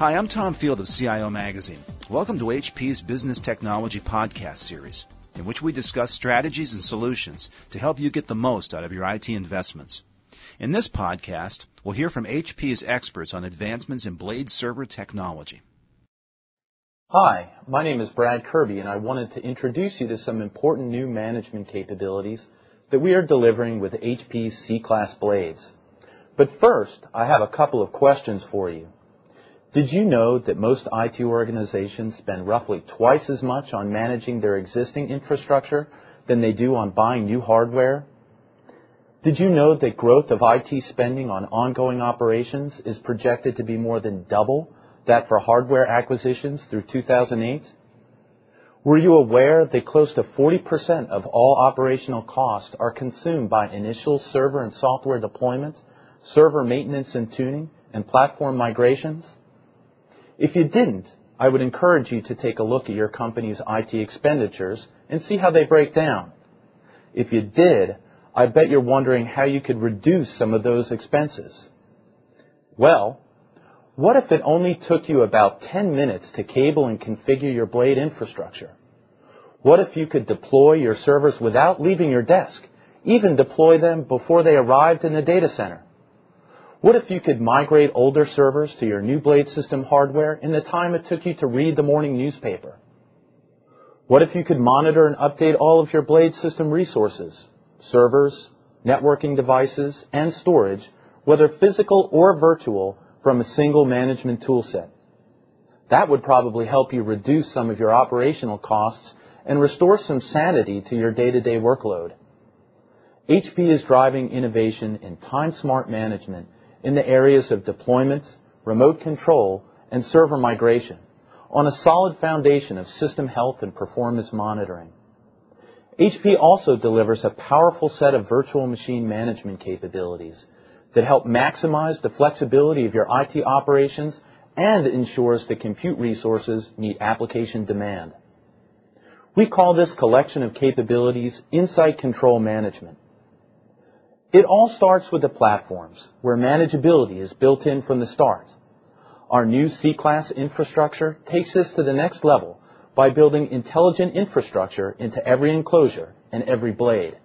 Hi, I'm Tom Field of CIO Magazine. Welcome to HP's Business Technology Podcast Series, in which we discuss strategies and solutions to help you get the most out of your IT investments. In this podcast, we'll hear from HP's experts on advancements in blade server technology. Hi, my name is Brad Kirby, and I wanted to introduce you to some important new management capabilities that we are delivering with HP's C-Class blades. But first, I have a couple of questions for you. Did you know that most IT organizations spend roughly twice as much on managing their existing infrastructure than they do on buying new hardware? Did you know that growth of IT spending on ongoing operations is projected to be more than double that for hardware acquisitions through 2008? Were you aware that close to 40% of all operational costs are consumed by initial server and software deployment, server maintenance and tuning, and platform migrations? If you didn't, I would encourage you to take a look at your company's IT expenditures and see how they break down. If you did, I bet you're wondering how you could reduce some of those expenses. Well, what if it only took you about 10 minutes to cable and configure your blade infrastructure? What if you could deploy your servers without leaving your desk, even deploy them before they arrived in the data center? What if you could migrate older servers to your new blade system hardware in the time it took you to read the morning newspaper? What if you could monitor and update all of your blade system resources, servers, networking devices, and storage, whether physical or virtual, from a single management toolset? That would probably help you reduce some of your operational costs and restore some sanity to your day-to-day workload. HP is driving innovation in time smart management in the areas of deployment, remote control, and server migration on a solid foundation of system health and performance monitoring. HP also delivers a powerful set of virtual machine management capabilities that help maximize the flexibility of your IT operations and ensures the compute resources meet application demand. We call this collection of capabilities Insight Control Management. It all starts with the platforms, where manageability is built in from the start. Our new C-Class infrastructure takes this to the next level by building intelligent infrastructure into every enclosure and every blade.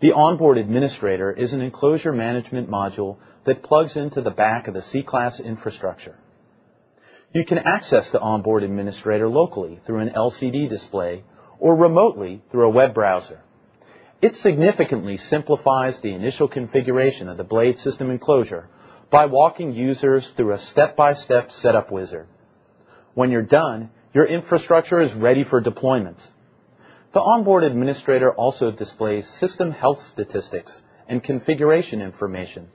The onboard administrator is an enclosure management module that plugs into the back of the C-Class infrastructure. You can access the onboard administrator locally through an LCD display or remotely through a web browser. It significantly simplifies the initial configuration of the blade system enclosure by walking users through a step-by-step setup wizard. When you're done, your infrastructure is ready for deployment. The onboard administrator also displays system health statistics and configuration information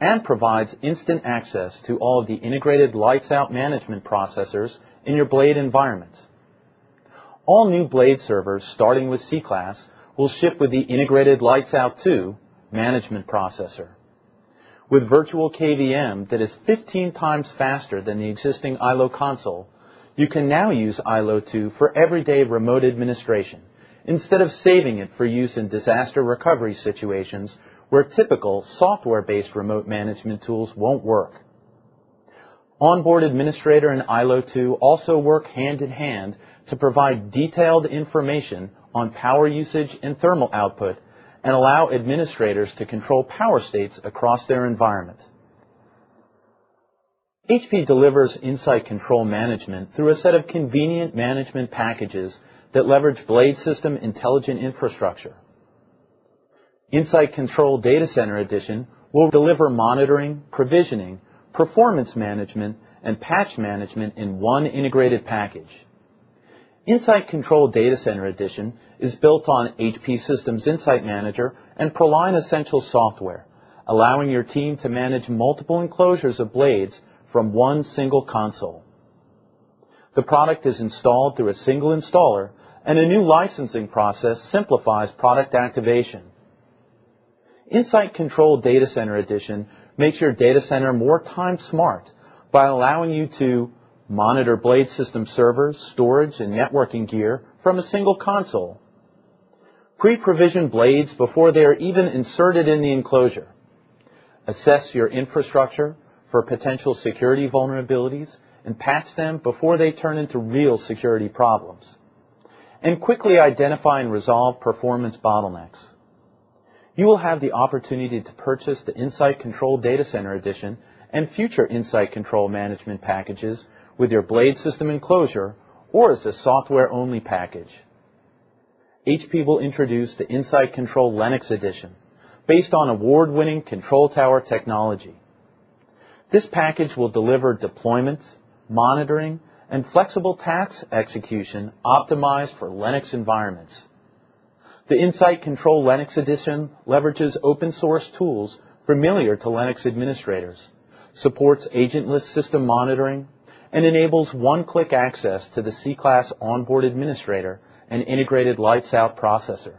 and provides instant access to all of the integrated lights out management processors in your blade environment. All new blade servers starting with C-Class will ship with the integrated Lights Out 2 management processor. With virtual KVM that is 15 times faster than the existing ILO console, you can now use ILO 2 for everyday remote administration instead of saving it for use in disaster recovery situations where typical software-based remote management tools won't work. Onboard Administrator and ILO 2 also work hand in hand to provide detailed information on power usage and thermal output and allow administrators to control power states across their environment. HP delivers Insight Control Management through a set of convenient management packages that leverage blade system intelligent infrastructure. Insight Control Data Center Edition will deliver monitoring, provisioning, performance management, and patch management in one integrated package. Insight Control Data Center Edition is built on HP Systems Insight Manager and ProLiant Essentials software, allowing your team to manage multiple enclosures of blades from one single console. The product is installed through a single installer, and a new licensing process simplifies product activation. Insight Control Data Center Edition makes your data center more time smart by allowing you to monitor blade system servers, storage, and networking gear from a single console. Pre-provision blades before they are even inserted in the enclosure. Assess your infrastructure for potential security vulnerabilities and patch them before they turn into real security problems. And quickly identify and resolve performance bottlenecks. You will have the opportunity to purchase the Insight Control Data Center Edition and future Insight Control Management packages with your blade system enclosure or as a software-only package. HP will introduce the Insight Control Linux Edition based on award-winning control tower technology. This package will deliver deployments, monitoring, and flexible task execution optimized for Linux environments. The Insight Control Linux Edition leverages open source tools familiar to Linux administrators, supports agentless system monitoring, and enables one-click access to the C-Class onboard administrator and integrated lights out processor.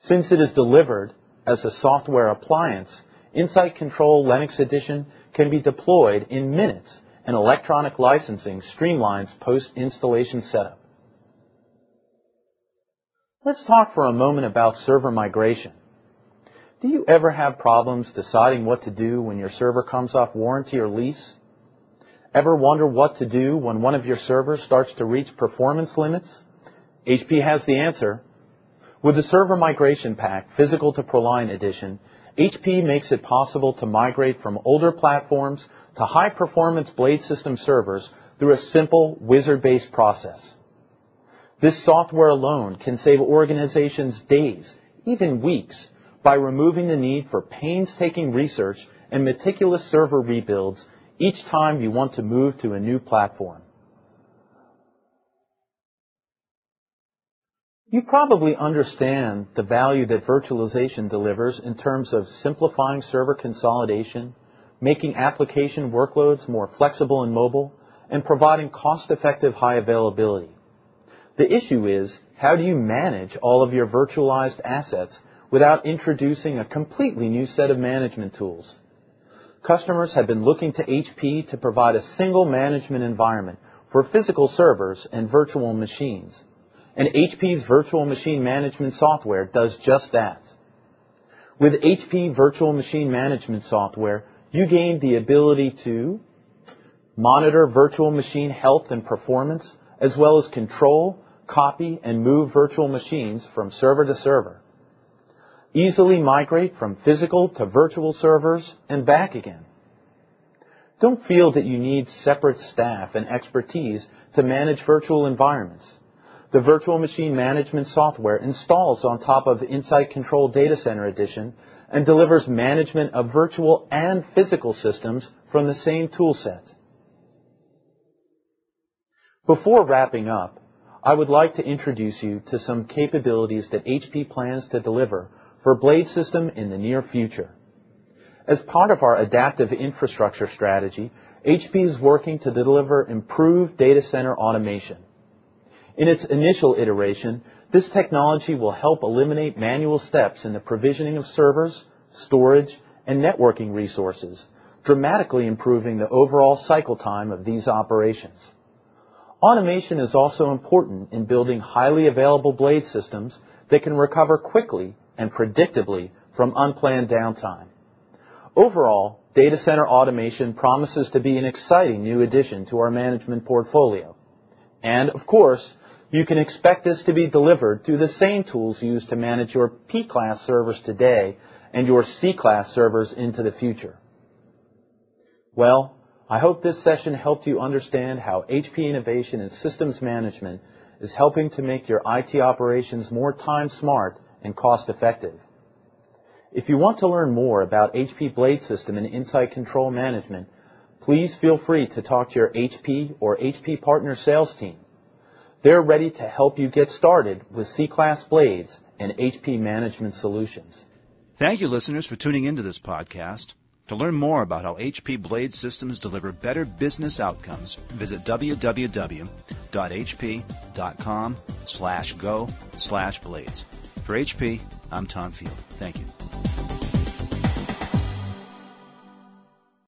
Since it is delivered as a software appliance, Insight Control Linux Edition can be deployed in minutes and electronic licensing streamlines post-installation setup. Let's talk for a moment about server migration. Do you ever have problems deciding what to do when your server comes off warranty or lease? Ever wonder what to do when one of your servers starts to reach performance limits? HP has the answer. With the Server Migration Pack Physical to ProLiant Edition, HP makes it possible to migrate from older platforms to high-performance blade system servers through a simple wizard-based process. This software alone can save organizations days, even weeks, by removing the need for painstaking research and meticulous server rebuilds each time you want to move to a new platform. You probably understand the value that virtualization delivers in terms of simplifying server consolidation, making application workloads more flexible and mobile, and providing cost-effective high availability. The issue is, how do you manage all of your virtualized assets without introducing a completely new set of management tools? Customers have been looking to HP to provide a single management environment for physical servers and virtual machines and HP's virtual machine management software does just that. With HP virtual machine management software, you gain the ability to monitor virtual machine health and performance, as well as control, copy, and move virtual machines from server to server. Easily migrate from physical to virtual servers and back again. Don't feel that you need separate staff and expertise to manage virtual environments. The virtual machine management software installs on top of Insight Control Data Center Edition and delivers management of virtual and physical systems from the same toolset. Before wrapping up, I would like to introduce you to some capabilities that HP plans to deliver for Blade System in the near future. As part of our adaptive infrastructure strategy, HP is working to deliver improved data center automation. In its initial iteration, this technology will help eliminate manual steps in the provisioning of servers, storage, and networking resources, dramatically improving the overall cycle time of these operations. Automation is also important in building highly available blade systems that can recover quickly and predictably from unplanned downtime. Overall, data center automation promises to be an exciting new addition to our management portfolio. And of course, you can expect this to be delivered through the same tools used to manage your P-class servers today and your C-class servers into the future. Well, I hope this session helped you understand how HP innovation in systems management is helping to make your IT operations more time smart and cost effective. If you want to learn more about HP Blade System and Insight Control Management, please feel free to talk to your HP or HP partner sales team. They're ready to help you get started with C-Class blades and HP management solutions. Thank you, listeners, for tuning into this podcast. To learn more about how HP blade systems deliver better business outcomes, visit www.hp.com For HP, I'm Tom Field. Thank you.